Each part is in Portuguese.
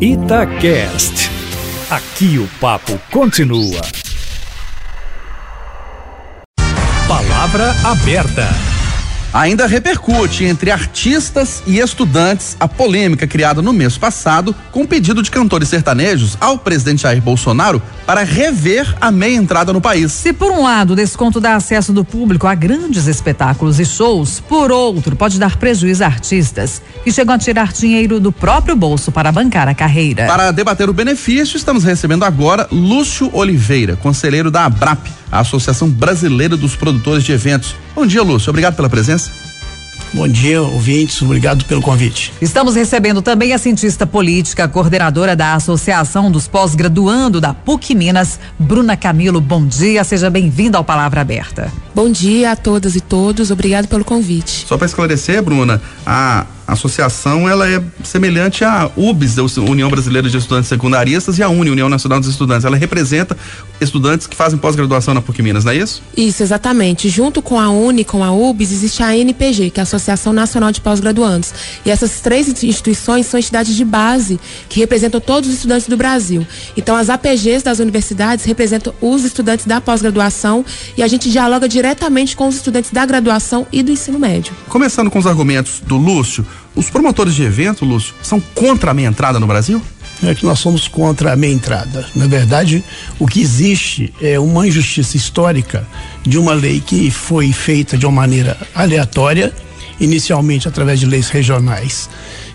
Itacast. Aqui o papo continua. Palavra aberta. Ainda repercute entre artistas e estudantes a polêmica criada no mês passado com o pedido de cantores sertanejos ao presidente Jair Bolsonaro para rever a meia entrada no país. Se por um lado o desconto dá acesso do público a grandes espetáculos e shows, por outro pode dar prejuízo a artistas que chegam a tirar dinheiro do próprio bolso para bancar a carreira. Para debater o benefício, estamos recebendo agora Lúcio Oliveira, conselheiro da ABRAP, a Associação Brasileira dos Produtores de Eventos. Bom dia, Lúcio. Obrigado pela presença. Bom dia, ouvintes. Obrigado pelo convite. Estamos recebendo também a cientista política, coordenadora da Associação dos Pós-Graduando da PUC Minas, Bruna Camilo. Bom dia, seja bem-vinda ao Palavra Aberta. Bom dia a todas e todos. Obrigado pelo convite. Só para esclarecer, Bruna, a a associação ela é semelhante à UBS, da União Brasileira de Estudantes Secundaristas, e à UNE, União Nacional dos Estudantes. Ela representa estudantes que fazem pós-graduação na PUC Minas, não é isso? Isso, exatamente. Junto com a UNE, com a UBS, existe a NPG, que é a Associação Nacional de Pós-Graduandos. E essas três instituições são entidades de base que representam todos os estudantes do Brasil. Então, as APGs das universidades representam os estudantes da pós-graduação e a gente dialoga diretamente com os estudantes da graduação e do ensino médio. Começando com os argumentos do Lúcio, os promotores de evento, Lúcio, são contra a meia entrada no Brasil? É que nós somos contra a meia entrada. Na verdade, o que existe é uma injustiça histórica de uma lei que foi feita de uma maneira aleatória, inicialmente através de leis regionais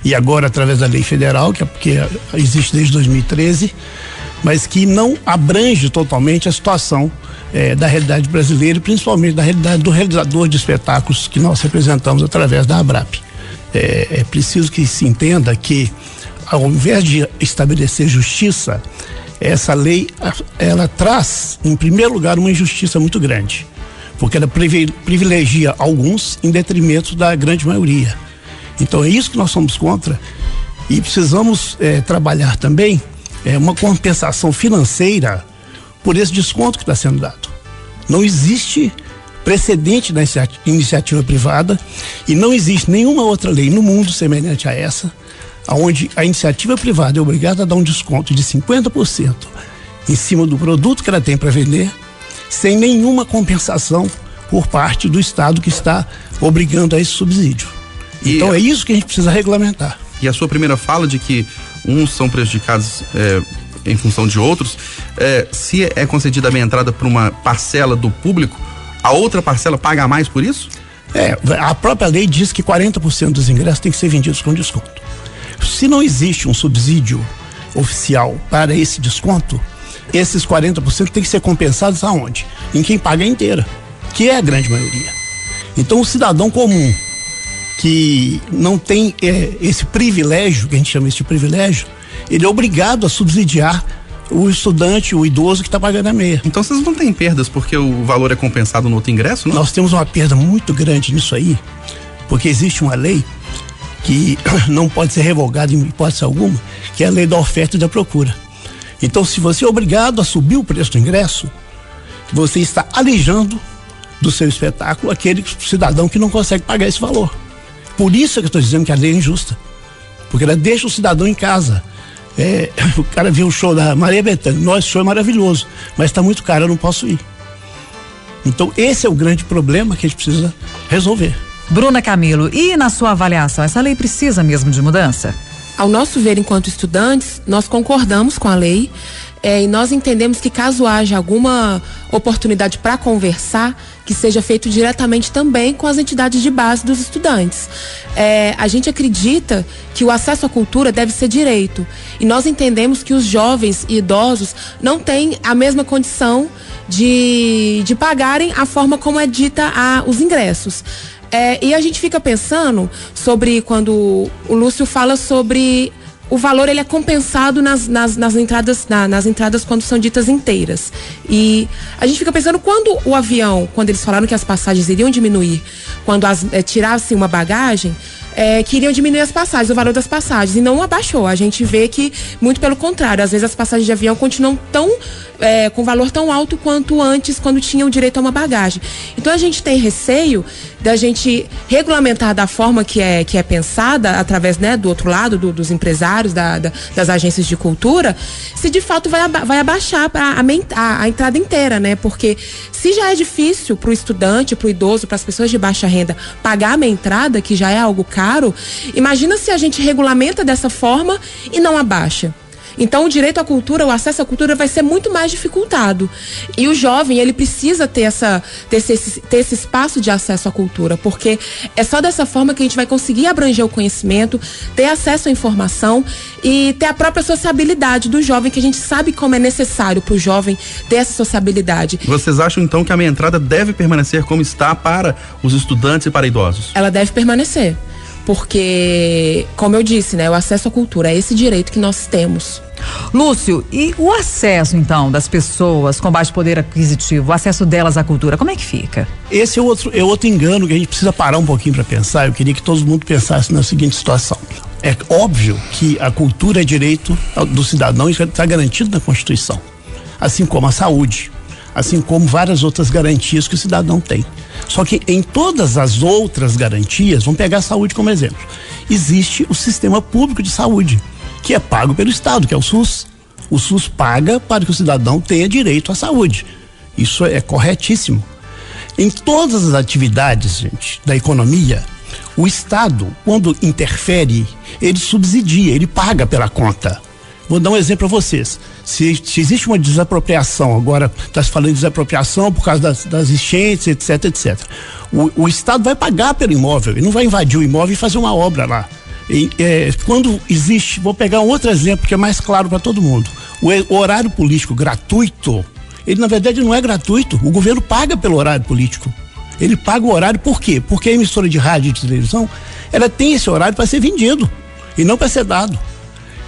e agora através da lei federal, que, é, que existe desde 2013, mas que não abrange totalmente a situação é, da realidade brasileira principalmente da realidade do realizador de espetáculos que nós representamos através da ABRAP é, é preciso que se entenda que, ao invés de estabelecer justiça, essa lei ela traz, em primeiro lugar, uma injustiça muito grande, porque ela privilegia alguns em detrimento da grande maioria. Então é isso que nós somos contra e precisamos é, trabalhar também é, uma compensação financeira por esse desconto que está sendo dado. Não existe precedente da iniciativa privada e não existe nenhuma outra lei no mundo semelhante a essa, onde a iniciativa privada é obrigada a dar um desconto de 50% em cima do produto que ela tem para vender, sem nenhuma compensação por parte do Estado que está obrigando a esse subsídio. E então é isso que a gente precisa regulamentar. E a sua primeira fala de que uns são prejudicados é, em função de outros, é, se é concedida a minha entrada para uma parcela do público, a outra parcela paga mais por isso? É, a própria lei diz que 40% dos ingressos tem que ser vendidos com desconto. Se não existe um subsídio oficial para esse desconto, esses 40% tem que ser compensados aonde? Em quem paga inteira, que é a grande maioria. Então o cidadão comum que não tem é, esse privilégio, que a gente chama isso de privilégio, ele é obrigado a subsidiar o estudante, o idoso que está pagando a meia. Então vocês não têm perdas porque o valor é compensado no outro ingresso, não? Nós temos uma perda muito grande nisso aí, porque existe uma lei que não pode ser revogada em hipótese alguma, que é a lei da oferta e da procura. Então, se você é obrigado a subir o preço do ingresso, você está alijando do seu espetáculo aquele cidadão que não consegue pagar esse valor. Por isso é que eu estou dizendo que a lei é injusta. Porque ela deixa o cidadão em casa é, o cara viu o show da Maria Bethânia. Nosso show é maravilhoso, mas está muito caro, eu não posso ir. Então, esse é o grande problema que a gente precisa resolver. Bruna Camilo, e na sua avaliação, essa lei precisa mesmo de mudança? Ao nosso ver, enquanto estudantes, nós concordamos com a lei é, e nós entendemos que caso haja alguma oportunidade para conversar, que seja feito diretamente também com as entidades de base dos estudantes. É, a gente acredita que o acesso à cultura deve ser direito. E nós entendemos que os jovens e idosos não têm a mesma condição de, de pagarem a forma como é dita a, os ingressos. É, e a gente fica pensando sobre quando o Lúcio fala sobre o valor ele é compensado nas, nas, nas entradas na, nas entradas quando são ditas inteiras. E a gente fica pensando quando o avião, quando eles falaram que as passagens iriam diminuir, quando as, é, tirasse uma bagagem, é, queriam diminuir as passagens, o valor das passagens, e não abaixou. A gente vê que, muito pelo contrário, às vezes as passagens de avião continuam tão é, com valor tão alto quanto antes, quando tinham direito a uma bagagem. Então a gente tem receio da gente regulamentar da forma que é, que é pensada, através né, do outro lado, do, dos empresários, da, da, das agências de cultura, se de fato vai, aba vai abaixar a, a, a, entrada inteira, né? Porque se já é difícil para o estudante, para o idoso, para as pessoas de baixa renda pagar a entrada, que já é algo caro, imagina se a gente regulamenta dessa forma e não abaixa. Então, o direito à cultura, o acesso à cultura vai ser muito mais dificultado. E o jovem, ele precisa ter, essa, ter, esse, ter esse espaço de acesso à cultura, porque é só dessa forma que a gente vai conseguir abranger o conhecimento, ter acesso à informação e ter a própria sociabilidade do jovem, que a gente sabe como é necessário para o jovem ter essa sociabilidade. Vocês acham, então, que a minha entrada deve permanecer como está para os estudantes e para idosos? Ela deve permanecer porque, como eu disse, né, o acesso à cultura é esse direito que nós temos. Lúcio, e o acesso, então, das pessoas com baixo poder aquisitivo, o acesso delas à cultura, como é que fica? Esse é outro, é outro engano que a gente precisa parar um pouquinho para pensar. Eu queria que todo mundo pensasse na seguinte situação. É óbvio que a cultura é direito do cidadão e está garantido na Constituição, assim como a saúde, assim como várias outras garantias que o cidadão tem. Só que em todas as outras garantias, vamos pegar a saúde como exemplo, existe o sistema público de saúde que é pago pelo Estado, que é o SUS. O SUS paga para que o cidadão tenha direito à saúde. Isso é corretíssimo. Em todas as atividades, gente, da economia, o Estado, quando interfere, ele subsidia, ele paga pela conta. Vou dar um exemplo para vocês. Se, se, existe uma desapropriação, agora está se falando de desapropriação por causa das, das enchentes, etc, etc. O, o Estado vai pagar pelo imóvel, ele não vai invadir o imóvel e fazer uma obra lá. E, é, quando existe, vou pegar um outro exemplo que é mais claro para todo mundo. O, o, horário político gratuito, ele na verdade não é gratuito. O governo paga pelo horário político. Ele paga o horário por quê? Porque a emissora de rádio e de televisão, ela tem esse horário para ser vendido e não para ser dado.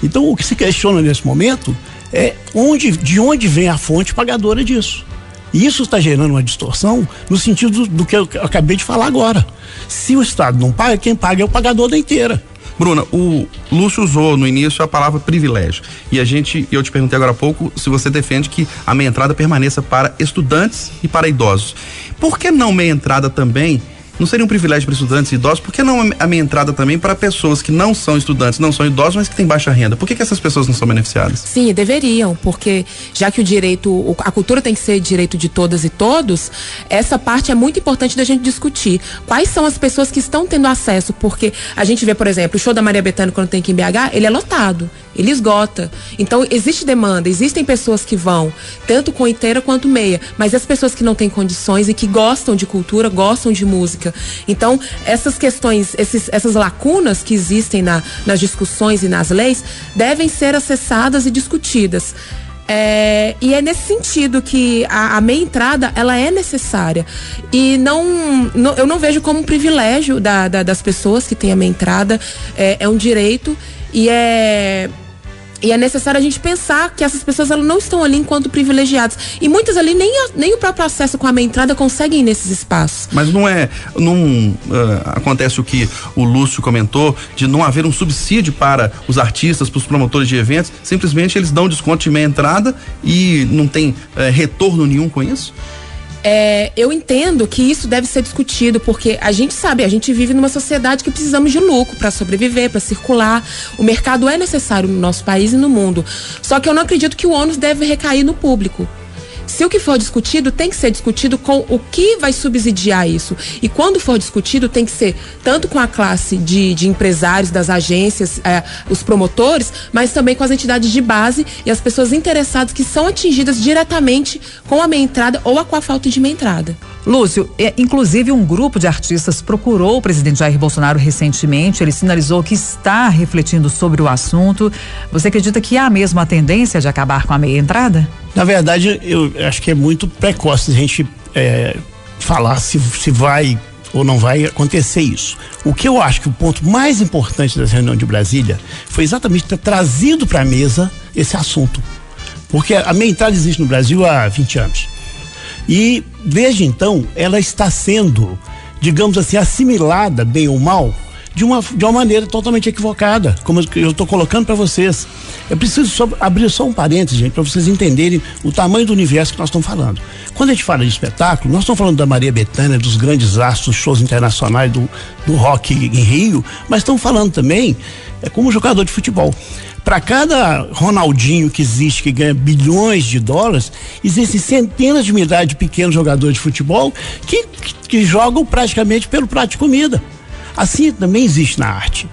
Então o que se questiona nesse momento é onde, de onde vem a fonte pagadora disso. E isso está gerando uma distorção no sentido do, que eu acabei de falar agora. Se o Estado não paga, quem paga é o pagador da inteira. Bruna, o Lúcio usou no início a palavra privilégio. E a gente, eu te perguntei agora há pouco se você defende que a meia entrada permaneça para estudantes e para idosos. Por que não meia entrada também não seria um privilégio para estudantes e idosos? Por que não a minha entrada também para pessoas que não são estudantes, não são idosos, mas que têm baixa renda? Por que, que essas pessoas não são beneficiadas? Sim, deveriam, porque já que o direito, a cultura tem que ser direito de todas e todos, essa parte é muito importante da gente discutir. Quais são as pessoas que estão tendo acesso? Porque a gente vê, por exemplo, o show da Maria Bethânia quando tem que em BH, ele é lotado, ele esgota. Então existe demanda, existem pessoas que vão, tanto com inteira quanto meia, mas as pessoas que não têm condições e que gostam de cultura, gostam de música, então, essas questões, esses, essas lacunas que existem na, nas discussões e nas leis devem ser acessadas e discutidas. É, e é nesse sentido que a, a, meia entrada ela é necessária e não, não eu não vejo como um privilégio da, da, das pessoas que têm a meia entrada é, é um direito e é e é necessário a gente pensar que essas pessoas elas não estão ali enquanto privilegiadas. E muitas ali nem, nem o próprio acesso com a meia entrada conseguem ir nesses espaços. Mas não é. Não uh, acontece o que o Lúcio comentou, de não haver um subsídio para os artistas, para os promotores de eventos. Simplesmente eles dão desconto de meia entrada e não tem uh, retorno nenhum com isso? É, eu entendo que isso deve ser discutido, porque a gente sabe, a gente vive numa sociedade que precisamos de lucro para sobreviver, para circular. O mercado é necessário no nosso país e no mundo. Só que eu não acredito que o ônus deve recair no público. Se o que for discutido tem que ser discutido com o que vai subsidiar isso. E quando for discutido, tem que ser tanto com a classe de, de empresários, das agências, é, os promotores, mas também com as entidades de base e as pessoas interessadas que são atingidas diretamente com a meia entrada ou a, com a falta de meia entrada. Lúcio, é, inclusive um grupo de artistas procurou o presidente Jair Bolsonaro recentemente. Ele sinalizou que está refletindo sobre o assunto. Você acredita que há mesmo a tendência de acabar com a meia entrada? Na verdade, eu acho que é muito precoce a gente é, falar se, se vai ou não vai acontecer isso. O que eu acho que o ponto mais importante dessa reunião de Brasília foi exatamente ter trazido para a mesa esse assunto. Porque a entrada existe no Brasil há 20 anos. E desde então ela está sendo, digamos assim, assimilada, bem ou mal, de uma, de uma maneira totalmente equivocada, como eu estou colocando para vocês. Eu preciso só abrir só um parênteses, gente, para vocês entenderem o tamanho do universo que nós estamos falando. Quando a gente fala de espetáculo, nós estamos falando da Maria Bethânia, dos grandes astros, shows internacionais do, do rock em Rio, mas estamos falando também é como jogador de futebol. Para cada Ronaldinho que existe, que ganha bilhões de dólares, existem centenas de milhares de pequenos jogadores de futebol que, que, que jogam praticamente pelo prato de comida. Assim também existe na arte.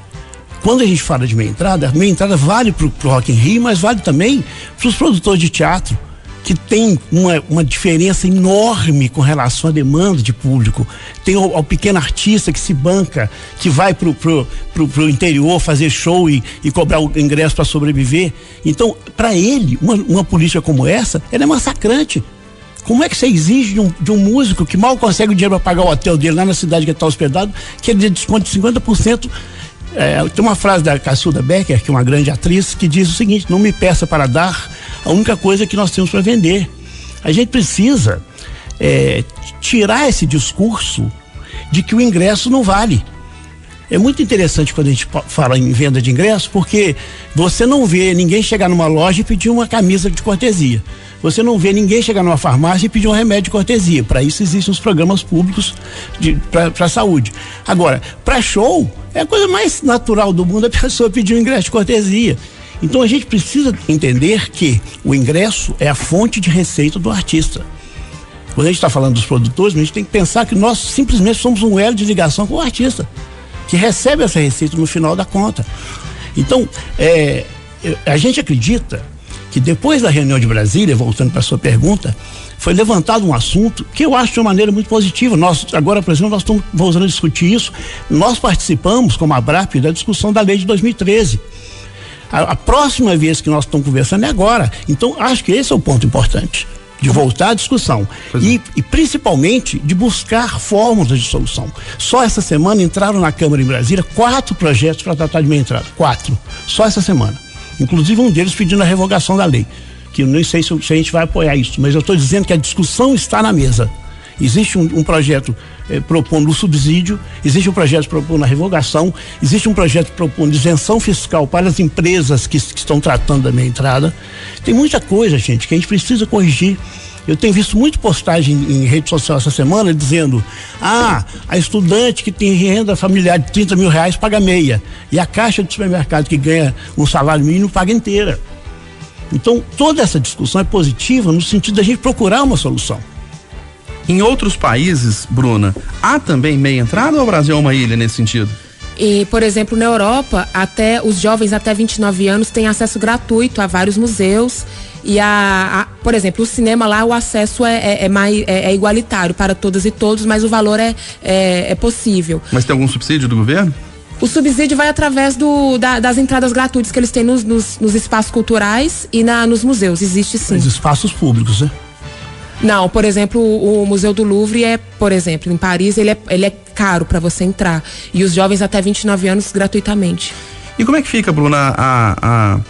Quando a gente fala de meia entrada, a meia entrada vale para o Rock in Rio, mas vale também para os produtores de teatro que tem uma, uma diferença enorme com relação à demanda de público. Tem o, o pequeno artista que se banca, que vai pro, pro, pro, pro interior fazer show e, e cobrar o ingresso para sobreviver. Então, para ele, uma, uma política como essa, ela é massacrante. Como é que você exige de um, de um músico que mal consegue o dinheiro para pagar o hotel dele lá na cidade que está hospedado, que ele dê desconto de 50%? É, tem uma frase da Cassuda Becker, que é uma grande atriz, que diz o seguinte: não me peça para dar a única coisa que nós temos para vender. A gente precisa é, tirar esse discurso de que o ingresso não vale. É muito interessante quando a gente fala em venda de ingresso, porque você não vê ninguém chegar numa loja e pedir uma camisa de cortesia. Você não vê ninguém chegar numa farmácia e pedir um remédio de cortesia. Para isso existem os programas públicos para saúde. Agora, para show, é a coisa mais natural do mundo a pessoa pedir um ingresso de cortesia. Então a gente precisa entender que o ingresso é a fonte de receita do artista. Quando a gente está falando dos produtores, a gente tem que pensar que nós simplesmente somos um elo de ligação com o artista, que recebe essa receita no final da conta. Então, é, a gente acredita que depois da reunião de Brasília, voltando para sua pergunta, foi levantado um assunto que eu acho de uma maneira muito positiva. Nós, agora, por exemplo, nós estamos voltando a discutir isso. Nós participamos, como a BRAP, da discussão da lei de 2013 a, a próxima vez que nós estamos conversando é agora. Então, acho que esse é o ponto importante de voltar à discussão e, é. e, principalmente de buscar fórmulas de solução. Só essa semana entraram na Câmara em Brasília quatro projetos para tratar de meia entrada. Quatro. Só essa semana. Inclusive um deles pedindo a revogação da lei. Que eu nem sei se, se a gente vai apoiar isso, mas eu estou dizendo que a discussão está na mesa. Existe um, um projeto eh, propondo o subsídio, existe um projeto propondo a revogação, existe um projeto propondo isenção fiscal para as empresas que, que estão tratando da minha entrada. Tem muita coisa, gente, que a gente precisa corrigir. Eu tenho visto muito postagem em rede social essa semana dizendo: ah, a estudante que tem renda familiar de 30 mil reais paga meia. E a caixa de supermercado que ganha um salário mínimo paga inteira. Então, toda essa discussão é positiva no sentido da gente procurar uma solução. Em outros países, Bruna, há também meia entrada ou o Brasil é uma ilha nesse sentido? E, por exemplo, na Europa, até os jovens até 29 anos têm acesso gratuito a vários museus. E a, a por exemplo, o cinema lá, o acesso é, é, é mais, é, é, igualitário para todas e todos, mas o valor é, é, é, possível. Mas tem algum subsídio do governo? O subsídio vai através do, da, das entradas gratuitas que eles têm nos, nos, nos espaços culturais e na, nos museus. Existe sim. Os espaços públicos, né? Não, por exemplo, o, o, Museu do Louvre é, por exemplo, em Paris, ele é, ele é caro para você entrar. E os jovens até 29 anos gratuitamente. E como é que fica, Bruna, a, a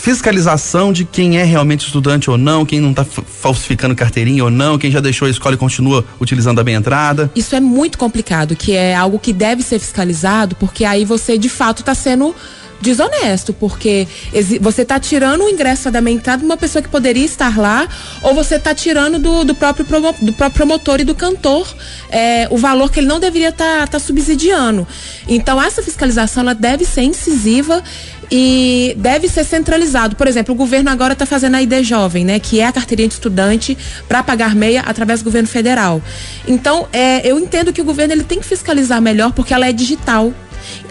fiscalização de quem é realmente estudante ou não, quem não está falsificando carteirinha ou não, quem já deixou a escola e continua utilizando a bem entrada? Isso é muito complicado, que é algo que deve ser fiscalizado, porque aí você de fato está sendo desonesto, porque você está tirando o ingresso entrada de uma pessoa que poderia estar lá, ou você está tirando do, do, próprio promo, do próprio promotor e do cantor é, o valor que ele não deveria estar tá, tá subsidiando. Então, essa fiscalização ela deve ser incisiva e deve ser centralizado. Por exemplo, o governo agora está fazendo a ID Jovem, né, que é a carteirinha de estudante para pagar meia através do governo federal. Então, é, eu entendo que o governo ele tem que fiscalizar melhor porque ela é digital.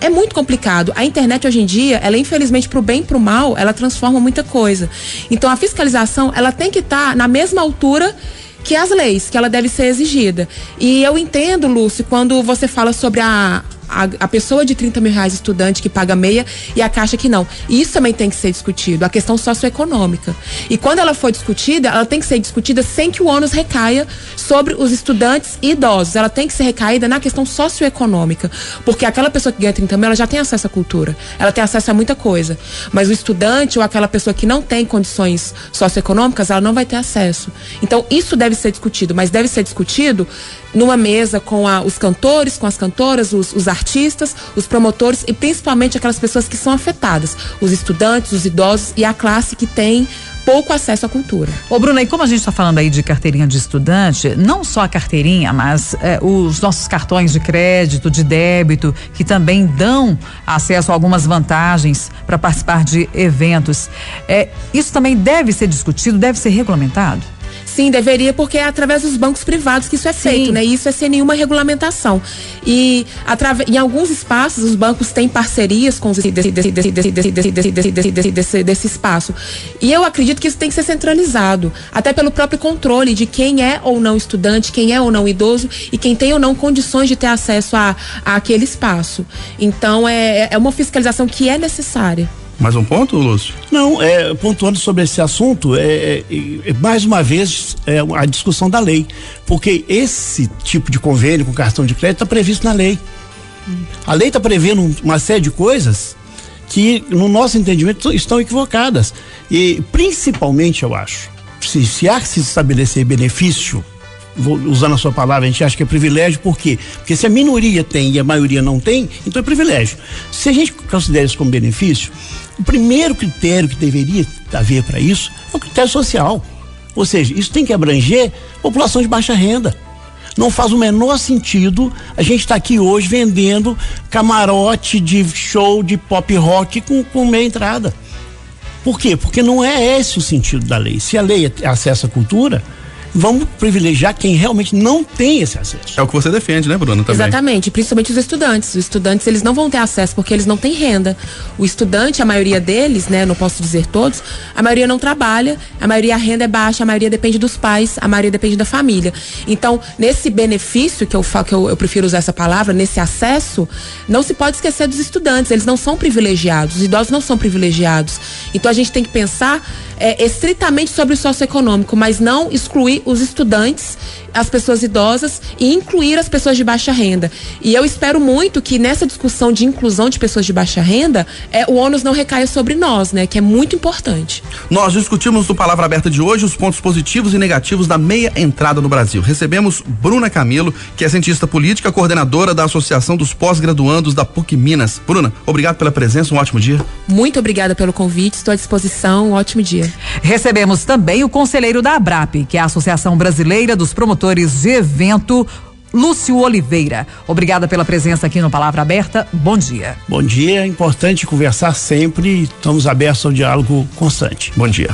É muito complicado. A internet hoje em dia, ela infelizmente pro bem e pro mal, ela transforma muita coisa. Então a fiscalização, ela tem que estar tá na mesma altura que as leis, que ela deve ser exigida. E eu entendo, Lúcio, quando você fala sobre a, a, a, pessoa de 30 mil reais estudante que paga meia e a caixa que não. Isso também tem que ser discutido, a questão socioeconômica. E quando ela for discutida, ela tem que ser discutida sem que o ônus recaia sobre os estudantes e idosos. Ela tem que ser recaída na questão socioeconômica. Porque aquela pessoa que ganha 30 mil, ela já tem acesso à cultura, ela tem acesso a muita coisa. Mas o estudante ou aquela pessoa que não tem condições socioeconômicas, ela não vai ter acesso. Então, isso deve ser discutido, mas deve ser discutido numa mesa com a, os cantores, com as cantoras, os, os artistas os promotores e principalmente aquelas pessoas que são afetadas, os estudantes, os idosos e a classe que tem pouco acesso à cultura. Ô, Bruna, e como a gente está falando aí de carteirinha de estudante, não só a carteirinha, mas é, os nossos cartões de crédito, de débito, que também dão acesso a algumas vantagens para participar de eventos. É, isso também deve ser discutido, deve ser regulamentado? Sim, deveria, porque é através dos bancos privados que isso é feito, Sim. né? Isso é sem nenhuma regulamentação. E em alguns espaços os bancos têm parcerias com desse, desse espaço. E eu acredito que isso tem que ser centralizado, até pelo próprio controle de quem é ou não estudante, quem é ou não idoso e quem tem ou não condições de ter acesso a, a aquele espaço. Então é, é uma fiscalização que é necessária. Mais um ponto, Lúcio? Não, é, pontuando sobre esse assunto, é, é, é, mais uma vez é, a discussão da lei. Porque esse tipo de convênio com cartão de crédito está previsto na lei. A lei está prevendo uma série de coisas que, no nosso entendimento, estão equivocadas. E, principalmente, eu acho, se, se há que se estabelecer benefício vou, usando a sua palavra, a gente acha que é privilégio, por quê? Porque se a minoria tem e a maioria não tem, então é privilégio. Se a gente considera isso como benefício, o primeiro critério que deveria haver para isso é o critério social. Ou seja, isso tem que abranger população de baixa renda. Não faz o menor sentido a gente estar tá aqui hoje vendendo camarote de show de pop rock com, com meia entrada. Por quê? Porque não é esse o sentido da lei. Se a lei é acesso à cultura, vamos privilegiar quem realmente não tem esse acesso. É o que você defende, né, Bruno? Também. Exatamente, principalmente os estudantes. Os estudantes, eles não vão ter acesso porque eles não têm renda. O estudante, a maioria deles, né, não posso dizer todos, a maioria não trabalha, a maioria a renda é baixa, a maioria depende dos pais, a maioria depende da família. Então, nesse benefício, que eu falo que eu, eu prefiro usar essa palavra, nesse acesso, não se pode esquecer dos estudantes, eles não são privilegiados, os idosos não são privilegiados. Então a gente tem que pensar é, estritamente sobre o socioeconômico, mas não excluir os estudantes, as pessoas idosas e incluir as pessoas de baixa renda. E eu espero muito que nessa discussão de inclusão de pessoas de baixa renda, é, o ônus não recaia sobre nós, né? Que é muito importante. Nós discutimos no Palavra Aberta de hoje os pontos positivos e negativos da meia entrada no Brasil. Recebemos Bruna Camilo, que é cientista política, coordenadora da Associação dos Pós-Graduandos da PUC Minas. Bruna, obrigado pela presença, um ótimo dia. Muito obrigada pelo convite, estou à disposição, um ótimo dia. Recebemos também o conselheiro da ABRAP, que é a Associação Brasileira dos Promotores Evento, Lúcio Oliveira. Obrigada pela presença aqui no Palavra Aberta. Bom dia. Bom dia, é importante conversar sempre. Estamos abertos ao diálogo constante. Bom dia.